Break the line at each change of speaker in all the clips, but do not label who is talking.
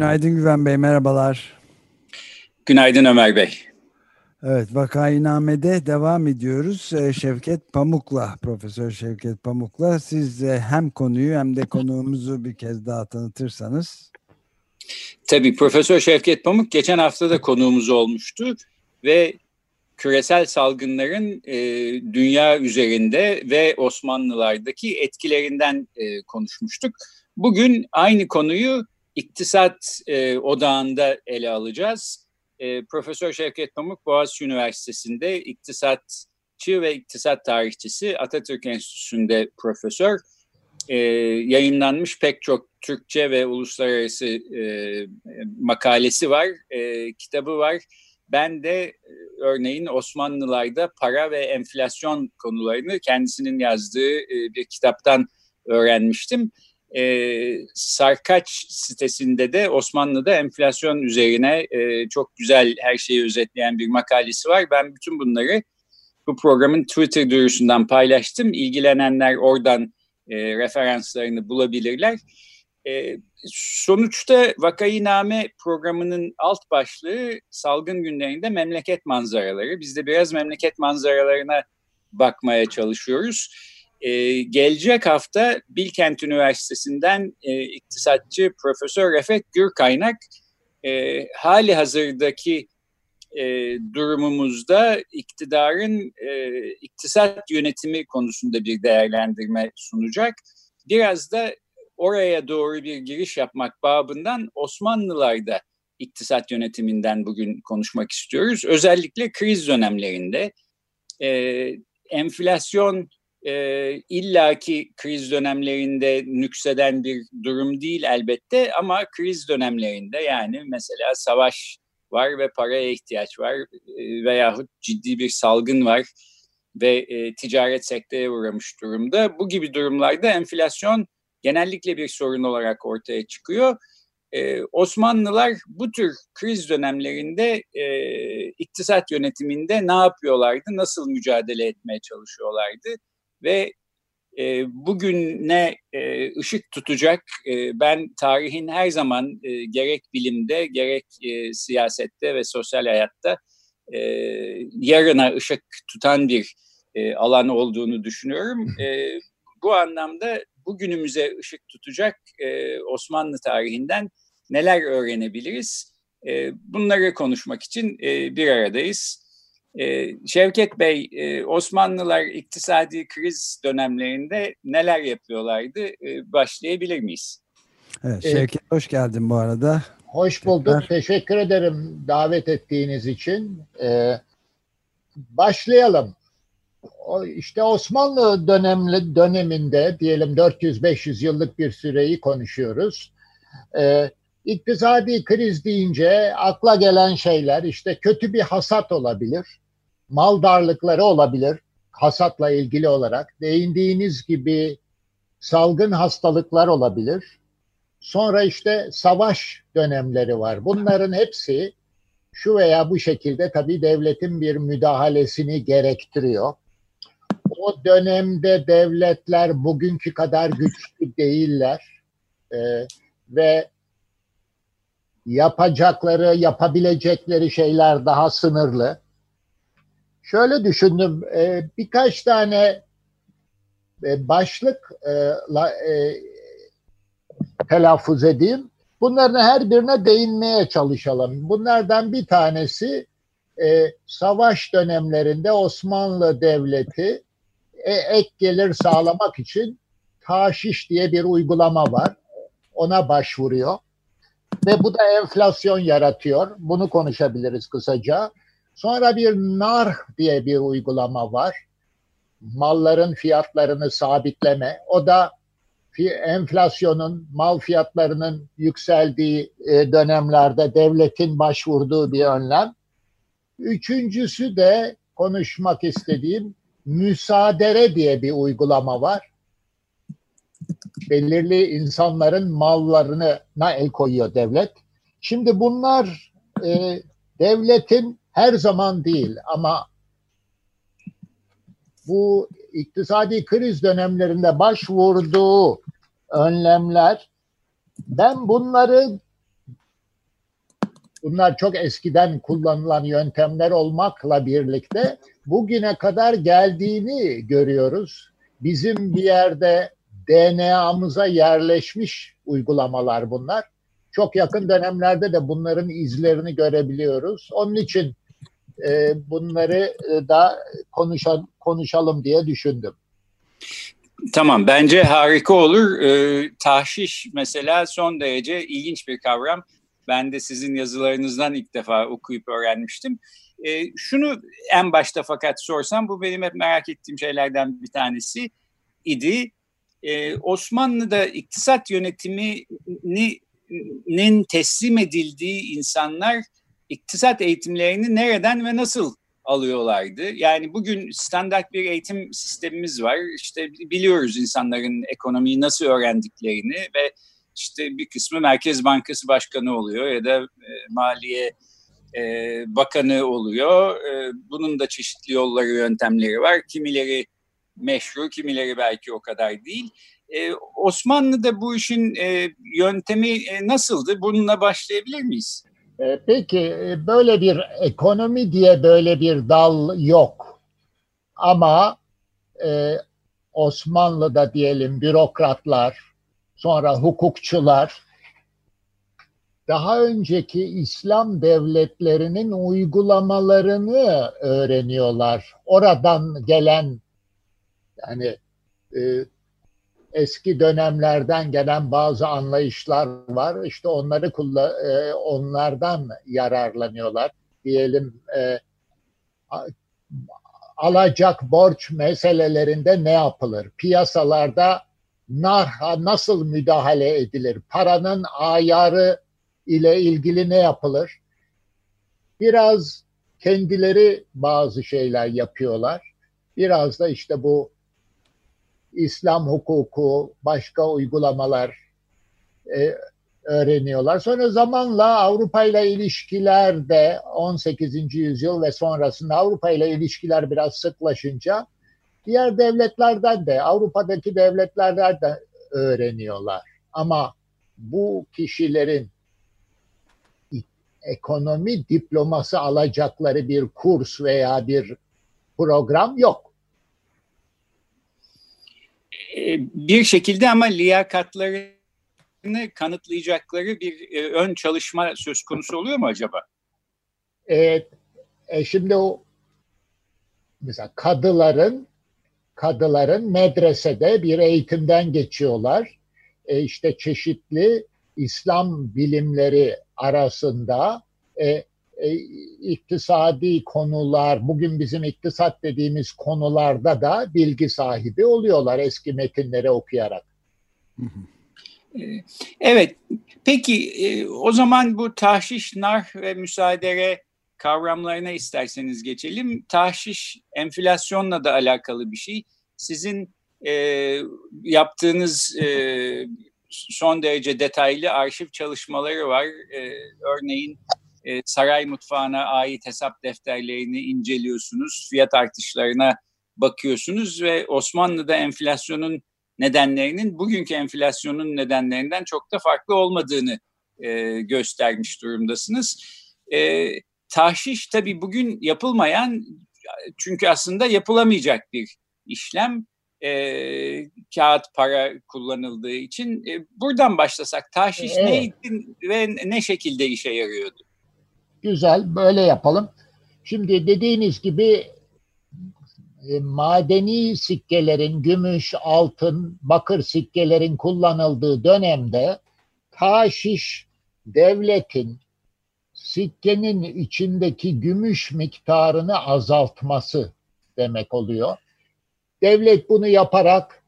Günaydın Güven Bey, merhabalar.
Günaydın Ömer Bey.
Evet, Vakainame'de devam ediyoruz. Ee, Şevket Pamuk'la, Profesör Şevket Pamuk'la siz hem konuyu hem de konuğumuzu bir kez daha tanıtırsanız.
Tabii Profesör Şevket Pamuk geçen hafta da konuğumuz olmuştu ve küresel salgınların e, dünya üzerinde ve Osmanlılardaki etkilerinden e, konuşmuştuk. Bugün aynı konuyu iktisat e, odağında ele alacağız. E, Profesör Şevket Pamuk Boğaziçi Üniversitesi'nde iktisatçı ve iktisat tarihçisi Atatürk Enstitüsü'nde profesör. E, yayınlanmış pek çok Türkçe ve uluslararası e, makalesi var, e, kitabı var. Ben de e, örneğin Osmanlılar'da para ve enflasyon konularını kendisinin yazdığı e, bir kitaptan öğrenmiştim e, Sarkaç sitesinde de Osmanlı'da enflasyon üzerine e, çok güzel her şeyi özetleyen bir makalesi var. Ben bütün bunları bu programın Twitter duyurusundan paylaştım. İlgilenenler oradan e, referanslarını bulabilirler. E, sonuçta Vakayiname programının alt başlığı salgın günlerinde memleket manzaraları. Biz de biraz memleket manzaralarına bakmaya çalışıyoruz. E, gelecek hafta Bilkent Üniversitesi'nden e, iktisatçı Profesör Refet Gürkaynak e, hali hazırdaki e, durumumuzda iktidarın e, iktisat yönetimi konusunda bir değerlendirme sunacak. Biraz da oraya doğru bir giriş yapmak babından Osmanlılar'da iktisat yönetiminden bugün konuşmak istiyoruz. Özellikle kriz dönemlerinde e, enflasyon e, illaki kriz dönemlerinde nükseden bir durum değil elbette ama kriz dönemlerinde yani mesela savaş var ve paraya ihtiyaç var e, veyahut ciddi bir salgın var ve e, ticaret sekteye uğramış durumda. Bu gibi durumlarda enflasyon genellikle bir sorun olarak ortaya çıkıyor. Ee, Osmanlılar bu tür kriz dönemlerinde e, iktisat yönetiminde ne yapıyorlardı, nasıl mücadele etmeye çalışıyorlardı? Ve e, bugüne e, ışık tutacak e, ben tarihin her zaman e, gerek bilimde gerek e, siyasette ve sosyal hayatta e, yarına ışık tutan bir e, alan olduğunu düşünüyorum. E, bu anlamda bugünümüze ışık tutacak e, Osmanlı tarihinden neler öğrenebiliriz? E, bunları konuşmak için e, bir aradayız. Ee, Şevket Bey, e, Osmanlılar iktisadi kriz dönemlerinde neler yapıyorlardı? Ee, başlayabilir miyiz?
Evet, Şevket hoş geldin bu arada.
Hoş bulduk. Tekrar. Teşekkür ederim davet ettiğiniz için. Ee, başlayalım. İşte Osmanlı dönemli döneminde diyelim 400-500 yıllık bir süreyi konuşuyoruz. Ee, İktisadi kriz deyince akla gelen şeyler işte kötü bir hasat olabilir, mal darlıkları olabilir hasatla ilgili olarak. Değindiğiniz gibi salgın hastalıklar olabilir. Sonra işte savaş dönemleri var. Bunların hepsi şu veya bu şekilde tabii devletin bir müdahalesini gerektiriyor. O dönemde devletler bugünkü kadar güçlü değiller ee, ve yapacakları, yapabilecekleri şeyler daha sınırlı. Şöyle düşündüm, e, birkaç tane e, başlık e, telaffuz edeyim. Bunların her birine değinmeye çalışalım. Bunlardan bir tanesi savaş dönemlerinde Osmanlı Devleti ek gelir sağlamak için taşiş diye bir uygulama var. Ona başvuruyor ve bu da enflasyon yaratıyor. Bunu konuşabiliriz kısaca. Sonra bir nar diye bir uygulama var. Malların fiyatlarını sabitleme. O da enflasyonun, mal fiyatlarının yükseldiği e, dönemlerde devletin başvurduğu bir önlem. Üçüncüsü de konuşmak istediğim müsaadere diye bir uygulama var. Belirli insanların mallarına el koyuyor devlet. Şimdi bunlar e, devletin her zaman değil ama bu iktisadi kriz dönemlerinde başvurduğu önlemler ben bunları bunlar çok eskiden kullanılan yöntemler olmakla birlikte bugüne kadar geldiğini görüyoruz. Bizim bir yerde DNA'mıza yerleşmiş uygulamalar bunlar. Çok yakın dönemlerde de bunların izlerini görebiliyoruz. Onun için e, bunları e, da konuşan, konuşalım diye düşündüm.
Tamam bence harika olur. Ee, tahşiş mesela son derece ilginç bir kavram. Ben de sizin yazılarınızdan ilk defa okuyup öğrenmiştim. Ee, şunu en başta fakat sorsam bu benim hep merak ettiğim şeylerden bir tanesi idi. Ee, Osmanlı'da iktisat yönetiminin teslim edildiği insanlar iktisat eğitimlerini nereden ve nasıl alıyorlardı. Yani bugün standart bir eğitim sistemimiz var. İşte biliyoruz insanların ekonomiyi nasıl öğrendiklerini ve işte bir kısmı Merkez Bankası Başkanı oluyor ya da e, Maliye e, Bakanı oluyor. E, bunun da çeşitli yolları, yöntemleri var. Kimileri meşru, kimileri belki o kadar değil. E, Osmanlı'da bu işin e, yöntemi e, nasıldı? Bununla başlayabilir miyiz?
E, peki e, böyle bir ekonomi diye böyle bir dal yok. Ama e, Osmanlı'da diyelim bürokratlar, sonra hukukçular daha önceki İslam devletlerinin uygulamalarını öğreniyorlar. Oradan gelen yani e, eski dönemlerden gelen bazı anlayışlar var. İşte onları e, onlardan yararlanıyorlar. Diyelim e, alacak borç meselelerinde ne yapılır? Piyasalarda narha nasıl müdahale edilir? Paranın ayarı ile ilgili ne yapılır? Biraz kendileri bazı şeyler yapıyorlar. Biraz da işte bu İslam hukuku, başka uygulamalar e, öğreniyorlar. Sonra zamanla Avrupa ile ilişkiler de 18. yüzyıl ve sonrasında Avrupa ile ilişkiler biraz sıklaşınca diğer devletlerden de Avrupa'daki devletlerden de öğreniyorlar. Ama bu kişilerin ekonomi diploması alacakları bir kurs veya bir program yok.
E, bir şekilde ama liyakatlarını kanıtlayacakları bir e, ön çalışma söz konusu oluyor mu acaba?
Evet. E, şimdi o mesela kadıların kadıların medresede bir eğitimden geçiyorlar. E, işte çeşitli İslam bilimleri arasında e, e, iktisadi konular, bugün bizim iktisat dediğimiz konularda da bilgi sahibi oluyorlar eski metinleri okuyarak.
E, evet, peki e, o zaman bu tahşiş, nar ve müsaadere kavramlarına isterseniz geçelim. Tahşiş enflasyonla da alakalı bir şey. Sizin e, yaptığınız e, son derece detaylı arşiv çalışmaları var. E, örneğin e, saray mutfağına ait hesap defterlerini inceliyorsunuz, fiyat artışlarına bakıyorsunuz ve Osmanlı'da enflasyonun nedenlerinin bugünkü enflasyonun nedenlerinden çok da farklı olmadığını e, göstermiş durumdasınız. E, tahşiş tabii bugün yapılmayan çünkü aslında yapılamayacak bir işlem. E, kağıt para kullanıldığı için e, buradan başlasak tahşiş evet. neydi ve ne şekilde işe yarıyordu?
Güzel, böyle yapalım. Şimdi dediğiniz gibi e, madeni sikkelerin, gümüş, altın, bakır sikkelerin kullanıldığı dönemde taşiş devletin sikkenin içindeki gümüş miktarını azaltması demek oluyor. Devlet bunu yaparak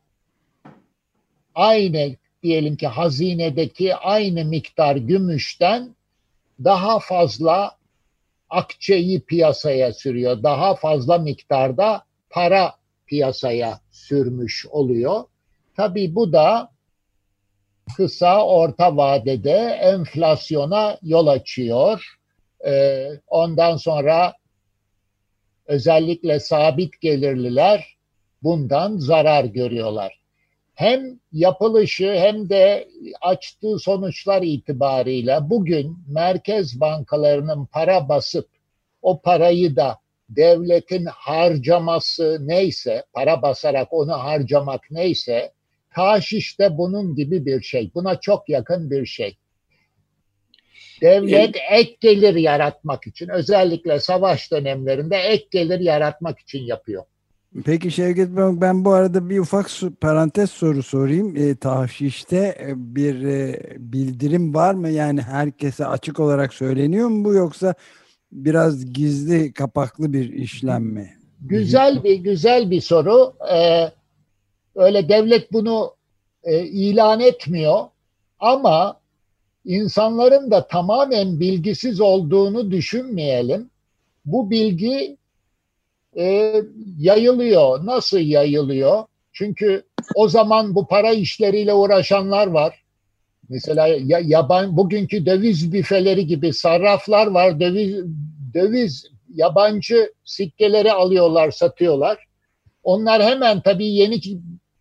aynı diyelim ki hazinedeki aynı miktar gümüşten daha fazla akçeyi piyasaya sürüyor. Daha fazla miktarda para piyasaya sürmüş oluyor. Tabii bu da kısa orta vadede enflasyona yol açıyor. Ee, ondan sonra özellikle sabit gelirliler bundan zarar görüyorlar. Hem yapılışı hem de açtığı sonuçlar itibarıyla bugün merkez bankalarının para basıp o parayı da devletin harcaması neyse, para basarak onu harcamak neyse, taş de bunun gibi bir şey. Buna çok yakın bir şey. Devlet ek gelir yaratmak için, özellikle savaş dönemlerinde ek gelir yaratmak için yapıyor.
Peki Şevket Bey ben bu arada bir ufak parantez soru sorayım. E, tahşişte e, bir e, bildirim var mı? Yani herkese açık olarak söyleniyor mu bu yoksa biraz gizli kapaklı bir işlem mi?
Güzel bir güzel bir soru. Ee, öyle devlet bunu e, ilan etmiyor ama insanların da tamamen bilgisiz olduğunu düşünmeyelim. Bu bilgi e, yayılıyor. Nasıl yayılıyor? Çünkü o zaman bu para işleriyle uğraşanlar var. Mesela ya, yaban bugünkü döviz büfeleri gibi sarraflar var. Döviz döviz yabancı sikkeleri alıyorlar, satıyorlar. Onlar hemen tabii yeni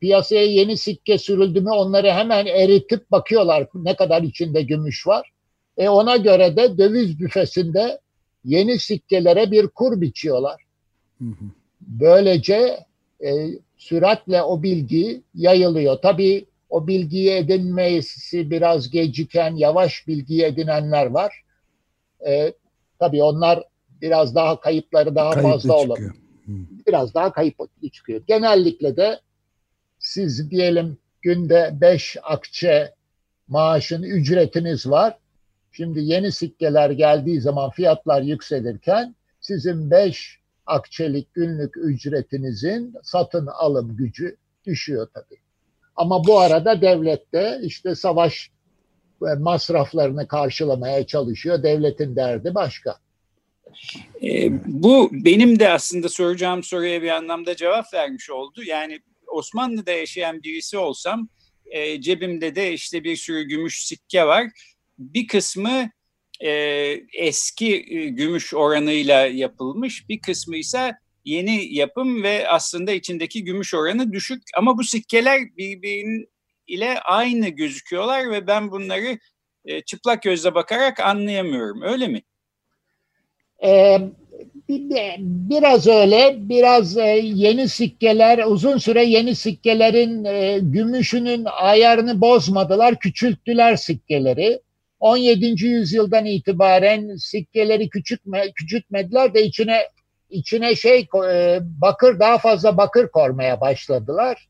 piyasaya yeni sikke sürüldü mü onları hemen eritip bakıyorlar ne kadar içinde gümüş var. E ona göre de döviz büfesinde yeni sikkelere bir kur biçiyorlar. Böylece e, süratle o bilgi yayılıyor. Tabii o bilgiyi edinmesi biraz geciken, yavaş bilgiyi edinenler var. E, tabii onlar biraz daha kayıpları daha Kayıplı fazla olabilir. Biraz daha kayıp çıkıyor. Genellikle de siz diyelim günde 5 akçe maaşın ücretiniz var. Şimdi yeni sikkeler geldiği zaman fiyatlar yükselirken sizin 5 akçelik günlük ücretinizin satın alım gücü düşüyor tabii. Ama bu arada devlet de işte savaş masraflarını karşılamaya çalışıyor. Devletin derdi başka.
E, bu benim de aslında soracağım soruya bir anlamda cevap vermiş oldu. Yani Osmanlı'da yaşayan birisi olsam e, cebimde de işte bir sürü gümüş sikke var. Bir kısmı e, eski e, gümüş oranıyla yapılmış, bir kısmı ise yeni yapım ve aslında içindeki gümüş oranı düşük. Ama bu sikkeler birbirinin ile aynı gözüküyorlar ve ben bunları e, çıplak gözle bakarak anlayamıyorum. Öyle mi?
Ee, biraz öyle, biraz e, yeni sikkeler, uzun süre yeni sikkelerin e, gümüşünün ayarını bozmadılar, küçülttüler sikkeleri. 17. yüzyıldan itibaren sikkeleri küçültme, küçültmediler de içine içine şey e, bakır daha fazla bakır kormaya başladılar.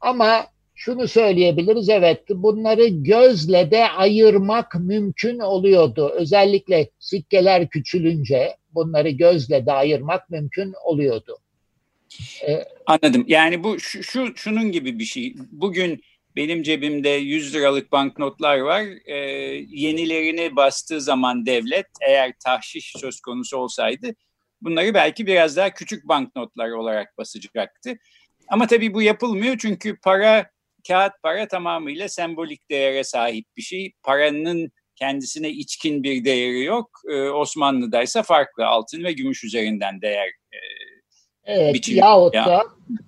Ama şunu söyleyebiliriz evet bunları gözle de ayırmak mümkün oluyordu. Özellikle sikkeler küçülünce bunları gözle de ayırmak mümkün oluyordu.
Ee, Anladım. Yani bu şu, şu şunun gibi bir şey. Bugün benim cebimde 100 liralık banknotlar var. Ee, yenilerini bastığı zaman devlet eğer tahşiş söz konusu olsaydı bunları belki biraz daha küçük banknotlar olarak basacaktı. Ama tabii bu yapılmıyor çünkü para kağıt para tamamıyla sembolik değere sahip bir şey. Paranın kendisine içkin bir değeri yok. Ee, Osmanlı'da ise farklı altın ve gümüş üzerinden değer e,
Evet, biçiliyor. yahut ya. da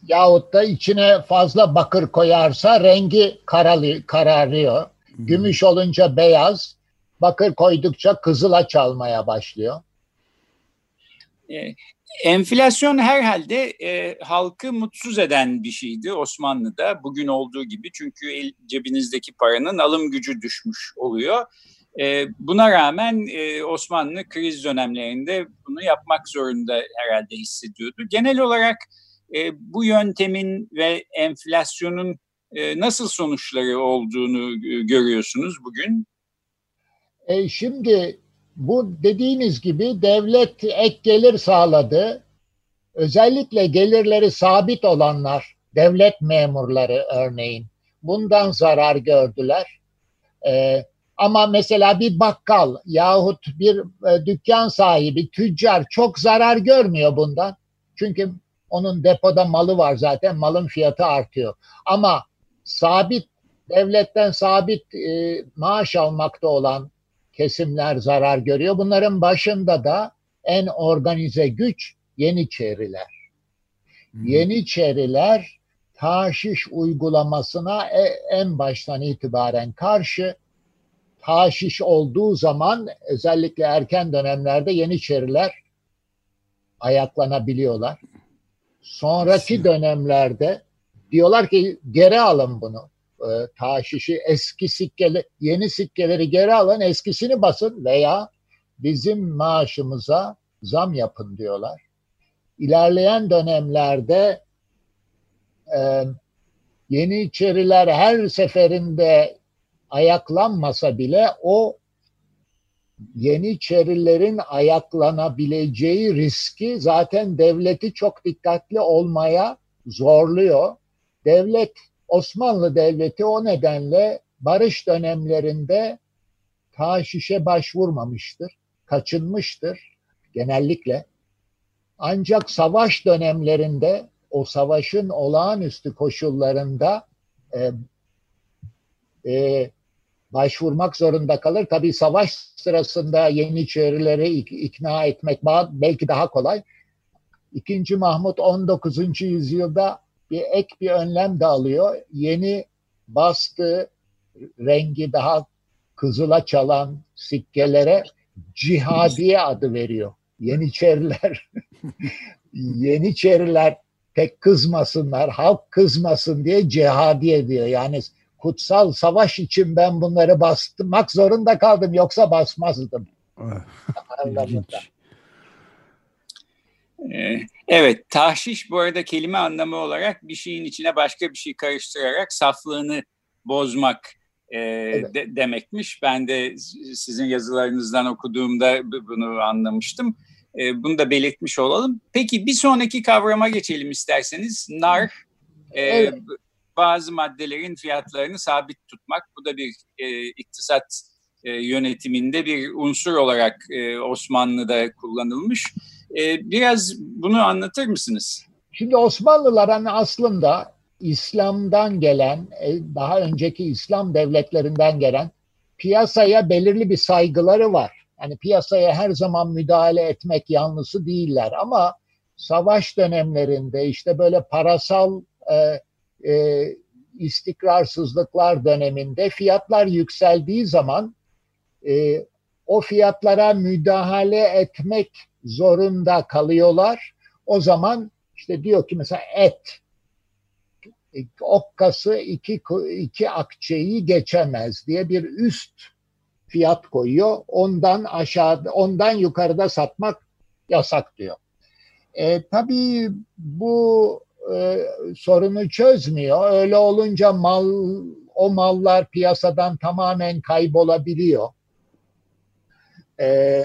yahut da içine fazla bakır koyarsa rengi karalı, kararıyor. Hmm. Gümüş olunca beyaz, bakır koydukça kızıla çalmaya başlıyor.
E, Enflasyon herhalde e, halkı mutsuz eden bir şeydi Osmanlı'da bugün olduğu gibi. Çünkü el, cebinizdeki paranın alım gücü düşmüş oluyor. E, buna rağmen e, Osmanlı kriz dönemlerinde bunu yapmak zorunda herhalde hissediyordu. Genel olarak e, bu yöntemin ve enflasyonun e, nasıl sonuçları olduğunu e, görüyorsunuz bugün?
E, şimdi bu dediğiniz gibi devlet ek gelir sağladı. Özellikle gelirleri sabit olanlar, devlet memurları örneğin bundan zarar gördüler. Ee, ama mesela bir bakkal yahut bir e, dükkan sahibi, tüccar çok zarar görmüyor bundan. Çünkü onun depoda malı var zaten, malın fiyatı artıyor. Ama sabit, devletten sabit e, maaş almakta olan kesimler zarar görüyor. Bunların başında da en organize güç Yeniçeriler. Hmm. Yeniçeriler taşiş uygulamasına e, en baştan itibaren karşı taşiş olduğu zaman özellikle erken dönemlerde Yeniçeriler ayaklanabiliyorlar. Sonraki dönemlerde diyorlar ki geri alın bunu. E, taşişi eski sikkeleri, yeni sikkeleri geri alın, eskisini basın veya bizim maaşımıza zam yapın diyorlar. İlerleyen dönemlerde e, Yeniçeriler her seferinde ayaklanmasa bile o Yeniçerilerin ayaklanabileceği riski zaten devleti çok dikkatli olmaya zorluyor. Devlet, Osmanlı Devleti o nedenle barış dönemlerinde taşişe başvurmamıştır, kaçınmıştır genellikle. Ancak savaş dönemlerinde o savaşın olağanüstü koşullarında e, e, başvurmak zorunda kalır. Tabii savaş sırasında Yeniçerileri ikna etmek belki daha kolay. İkinci Mahmut 19. yüzyılda bir ek bir önlem de alıyor. Yeni bastığı rengi daha kızıla çalan sikkelere cihadiye adı veriyor. Yeniçeriler Yeniçeriler pek kızmasınlar, halk kızmasın diye cihadiye diyor. Yani kutsal savaş için ben bunları bastırmak zorunda kaldım yoksa basmazdım.
Ee, evet, tahşiş bu arada kelime anlamı olarak bir şeyin içine başka bir şey karıştırarak saflığını bozmak e, evet. de, demekmiş. Ben de sizin yazılarınızdan okuduğumda bunu anlamıştım. E, bunu da belirtmiş olalım. Peki bir sonraki kavrama geçelim isterseniz. Nar, e, evet bazı maddelerin fiyatlarını sabit tutmak. Bu da bir e, iktisat e, yönetiminde bir unsur olarak e, Osmanlı'da kullanılmış. E, biraz bunu anlatır mısınız?
Şimdi Osmanlıların aslında İslam'dan gelen, e, daha önceki İslam devletlerinden gelen piyasaya belirli bir saygıları var. Yani piyasaya her zaman müdahale etmek yanlısı değiller ama savaş dönemlerinde işte böyle parasal e, e, istikrarsızlıklar döneminde fiyatlar yükseldiği zaman e, o fiyatlara müdahale etmek zorunda kalıyorlar. O zaman işte diyor ki mesela et e, okkası iki, iki akçeyi geçemez diye bir üst fiyat koyuyor. Ondan aşağıda, ondan yukarıda satmak yasak diyor. E, tabii bu e, sorunu çözmüyor. Öyle olunca mal o mallar piyasadan tamamen kaybolabiliyor. E,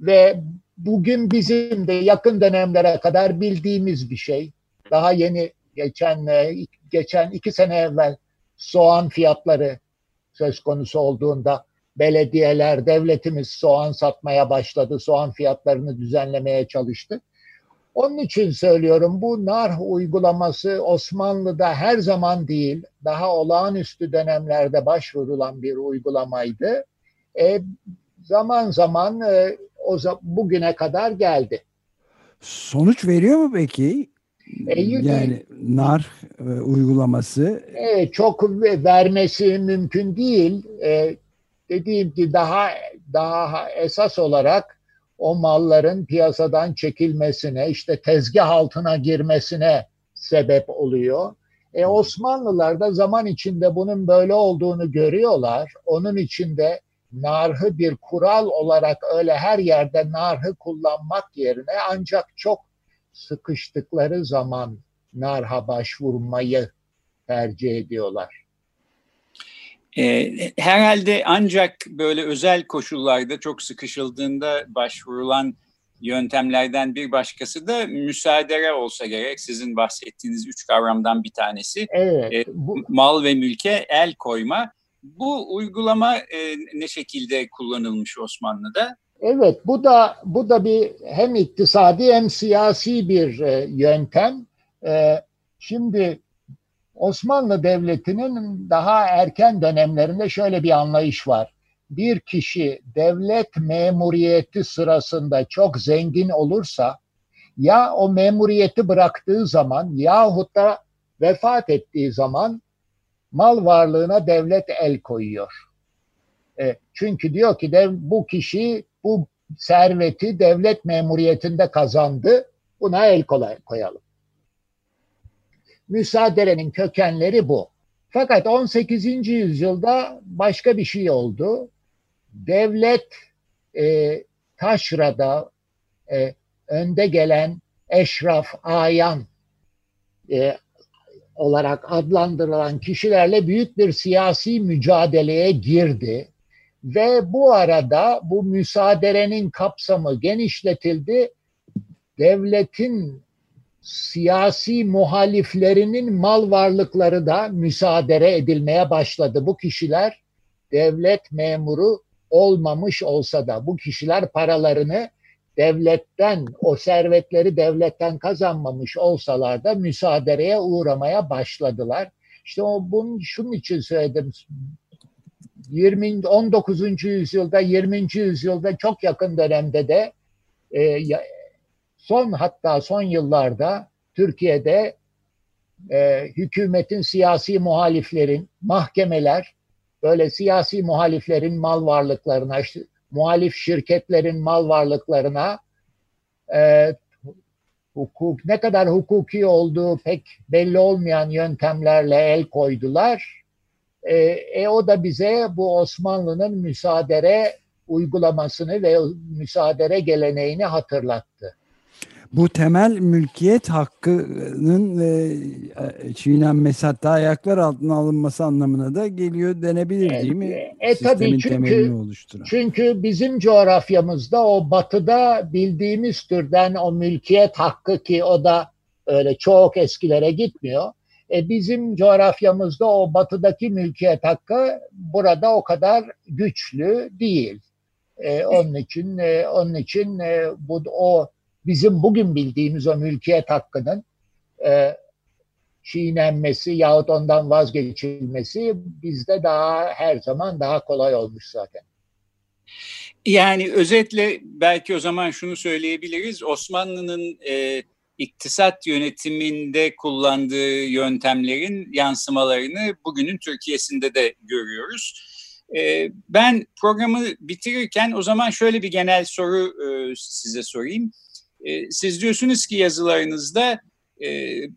ve bugün bizim de yakın dönemlere kadar bildiğimiz bir şey. Daha yeni geçen e, geçen iki sene evvel soğan fiyatları söz konusu olduğunda belediyeler, devletimiz soğan satmaya başladı. Soğan fiyatlarını düzenlemeye çalıştı. Onun için söylüyorum bu nar uygulaması Osmanlı'da her zaman değil, daha olağanüstü dönemlerde başvurulan bir uygulamaydı. E, zaman zaman e, o bugüne kadar geldi.
Sonuç veriyor mu peki? E, yani nar e, uygulaması.
E, çok vermesi mümkün değil. E, dediğim ki daha daha esas olarak o malların piyasadan çekilmesine, işte tezgah altına girmesine sebep oluyor. E Osmanlılar da zaman içinde bunun böyle olduğunu görüyorlar. Onun içinde narhı bir kural olarak öyle her yerde narhı kullanmak yerine ancak çok sıkıştıkları zaman narha başvurmayı tercih ediyorlar.
E, herhalde ancak böyle özel koşullarda çok sıkışıldığında başvurulan yöntemlerden bir başkası da müsaadere olsa gerek. Sizin bahsettiğiniz üç kavramdan bir tanesi.
Evet. E, bu...
Mal ve mülke el koyma. Bu uygulama e, ne şekilde kullanılmış Osmanlı'da?
Evet, bu da bu da bir hem iktisadi hem siyasi bir e, yöntem. E, şimdi Osmanlı Devleti'nin daha erken dönemlerinde şöyle bir anlayış var. Bir kişi devlet memuriyeti sırasında çok zengin olursa ya o memuriyeti bıraktığı zaman yahut da vefat ettiği zaman mal varlığına devlet el koyuyor. E, çünkü diyor ki dev, bu kişi bu serveti devlet memuriyetinde kazandı. Buna el kolay koyalım. Müsaaderenin kökenleri bu. Fakat 18. yüzyılda başka bir şey oldu. Devlet e, taşrada e, önde gelen eşraf, ayan e, olarak adlandırılan kişilerle büyük bir siyasi mücadeleye girdi. Ve bu arada bu müsaaderenin kapsamı genişletildi. Devletin siyasi muhaliflerinin mal varlıkları da müsaadere edilmeye başladı. Bu kişiler devlet memuru olmamış olsa da bu kişiler paralarını devletten, o servetleri devletten kazanmamış olsalar da müsaadereye uğramaya başladılar. İşte o bunun şunun için söyledim. 20 19. yüzyılda, 20. yüzyılda çok yakın dönemde de e, son hatta son yıllarda Türkiye'de e, hükümetin siyasi muhaliflerin, mahkemeler böyle siyasi muhaliflerin mal varlıklarına, muhalif şirketlerin mal varlıklarına e, hukuk ne kadar hukuki olduğu pek belli olmayan yöntemlerle el koydular. E, e o da bize bu Osmanlı'nın müsaadere uygulamasını ve müsaadere geleneğini hatırlattı.
Bu temel mülkiyet hakkının e, çiğnenmesi hatta ayaklar altına alınması anlamına da geliyor denebilir değil mi?
E, e tabii çünkü, çünkü bizim coğrafyamızda o batıda bildiğimiz türden o mülkiyet hakkı ki o da öyle çok eskilere gitmiyor. E, bizim coğrafyamızda o batıdaki mülkiyet hakkı burada o kadar güçlü değil. E, onun için e, onun için e, bu o bizim bugün bildiğimiz o mülkiyet hakkının e, çiğnenmesi yahut ondan vazgeçilmesi bizde daha her zaman daha kolay olmuş zaten.
Yani özetle belki o zaman şunu söyleyebiliriz. Osmanlı'nın e, iktisat yönetiminde kullandığı yöntemlerin yansımalarını bugünün Türkiye'sinde de görüyoruz. E, ben programı bitirirken o zaman şöyle bir genel soru e, size sorayım. E, siz diyorsunuz ki yazılarınızda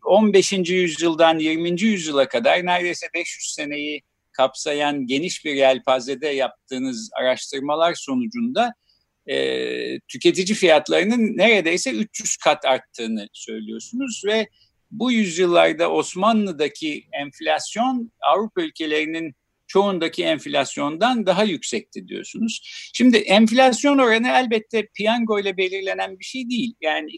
15. E, yüzyıldan 20. yüzyıla kadar neredeyse 500 seneyi kapsayan geniş bir yelpazede yaptığınız araştırmalar sonucunda e, tüketici fiyatlarının neredeyse 300 kat arttığını söylüyorsunuz ve bu yüzyıllarda Osmanlı'daki enflasyon Avrupa ülkelerinin çoğundaki enflasyondan daha yüksekti diyorsunuz. Şimdi enflasyon oranı elbette piyango ile belirlenen bir şey değil. Yani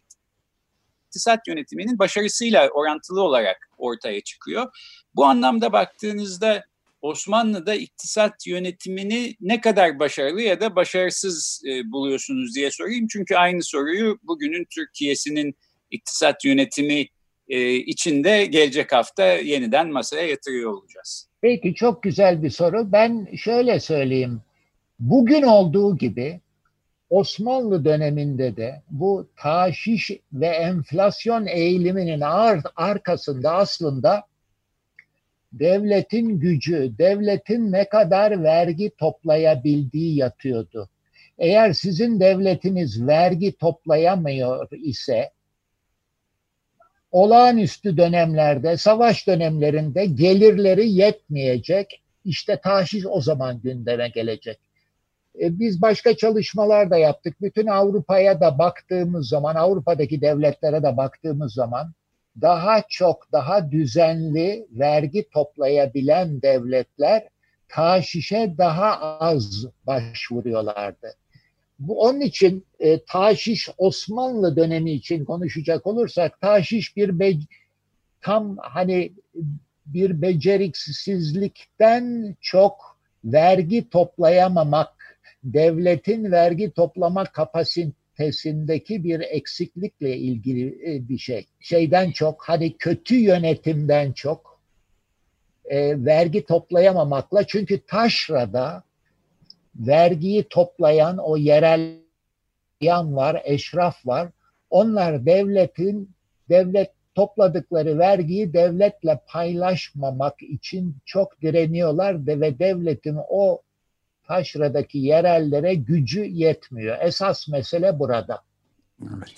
iktisat yönetiminin başarısıyla orantılı olarak ortaya çıkıyor. Bu anlamda baktığınızda Osmanlı'da iktisat yönetimini ne kadar başarılı ya da başarısız e, buluyorsunuz diye sorayım. Çünkü aynı soruyu bugünün Türkiye'sinin iktisat yönetimi e, içinde gelecek hafta yeniden masaya yatırıyor olacağız.
Peki çok güzel bir soru. Ben şöyle söyleyeyim. Bugün olduğu gibi Osmanlı döneminde de bu taşiş ve enflasyon eğiliminin ar arkasında aslında devletin gücü, devletin ne kadar vergi toplayabildiği yatıyordu. Eğer sizin devletiniz vergi toplayamıyor ise olağanüstü dönemlerde, savaş dönemlerinde gelirleri yetmeyecek. İşte taşiş o zaman gündeme gelecek. E, biz başka çalışmalar da yaptık. Bütün Avrupa'ya da baktığımız zaman, Avrupa'daki devletlere de baktığımız zaman daha çok, daha düzenli vergi toplayabilen devletler taşişe daha az başvuruyorlardı. Bu onun için e, taşiş Osmanlı dönemi için konuşacak olursak taşiş bir be, tam hani bir beceriksizlikten çok vergi toplayamamak, devletin vergi toplama kapasitesindeki bir eksiklikle ilgili e, bir şey. Şeyden çok hani kötü yönetimden çok e, vergi toplayamamakla çünkü taşrada vergiyi toplayan o yerel yan var, eşraf var. Onlar devletin devlet topladıkları vergiyi devletle paylaşmamak için çok direniyorlar ve devletin o taşradaki yerellere gücü yetmiyor. Esas mesele burada.
Evet.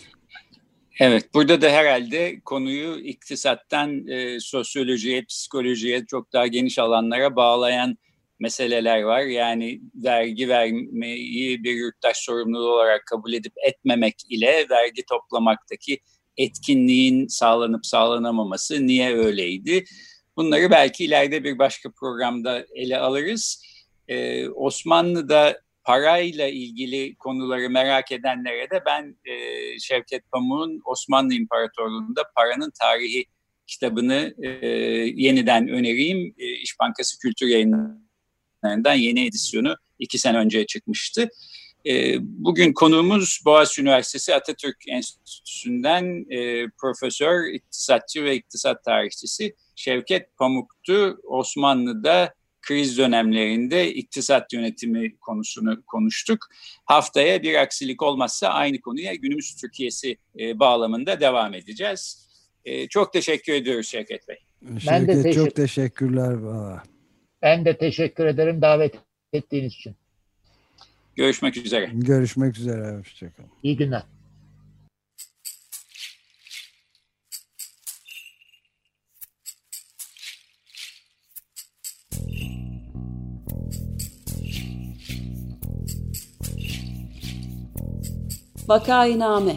Evet, burada da herhalde konuyu iktisattan e, sosyolojiye, psikolojiye çok daha geniş alanlara bağlayan meseleler var. Yani vergi vermeyi bir yurttaş sorumluluğu olarak kabul edip etmemek ile vergi toplamaktaki etkinliğin sağlanıp sağlanamaması niye öyleydi? Bunları belki ileride bir başka programda ele alırız. Ee, Osmanlı'da parayla ilgili konuları merak edenlere de ben e, Şevket Pamuk'un Osmanlı İmparatorluğu'nda paranın tarihi kitabını e, yeniden önereyim. E, İş Bankası Kültür Yayınları'ndan yeni edisyonu iki sene önce çıkmıştı. E, bugün konuğumuz Boğaziçi Üniversitesi Atatürk Enstitüsü'nden e, Profesör, İktisatçı ve İktisat Tarihçisi Şevket Pamuk'tu. Osmanlı'da kriz dönemlerinde iktisat yönetimi konusunu konuştuk. Haftaya bir aksilik olmazsa aynı konuya günümüz Türkiye'si e, bağlamında devam edeceğiz. E, çok teşekkür ediyoruz Şevket Bey.
Ben de teşekkür... çok teşekkürler. Baba.
Ben de teşekkür ederim davet ettiğiniz için.
Görüşmek üzere.
Görüşmek üzere. Hoşçakalın.
İyi günler.
Vakainame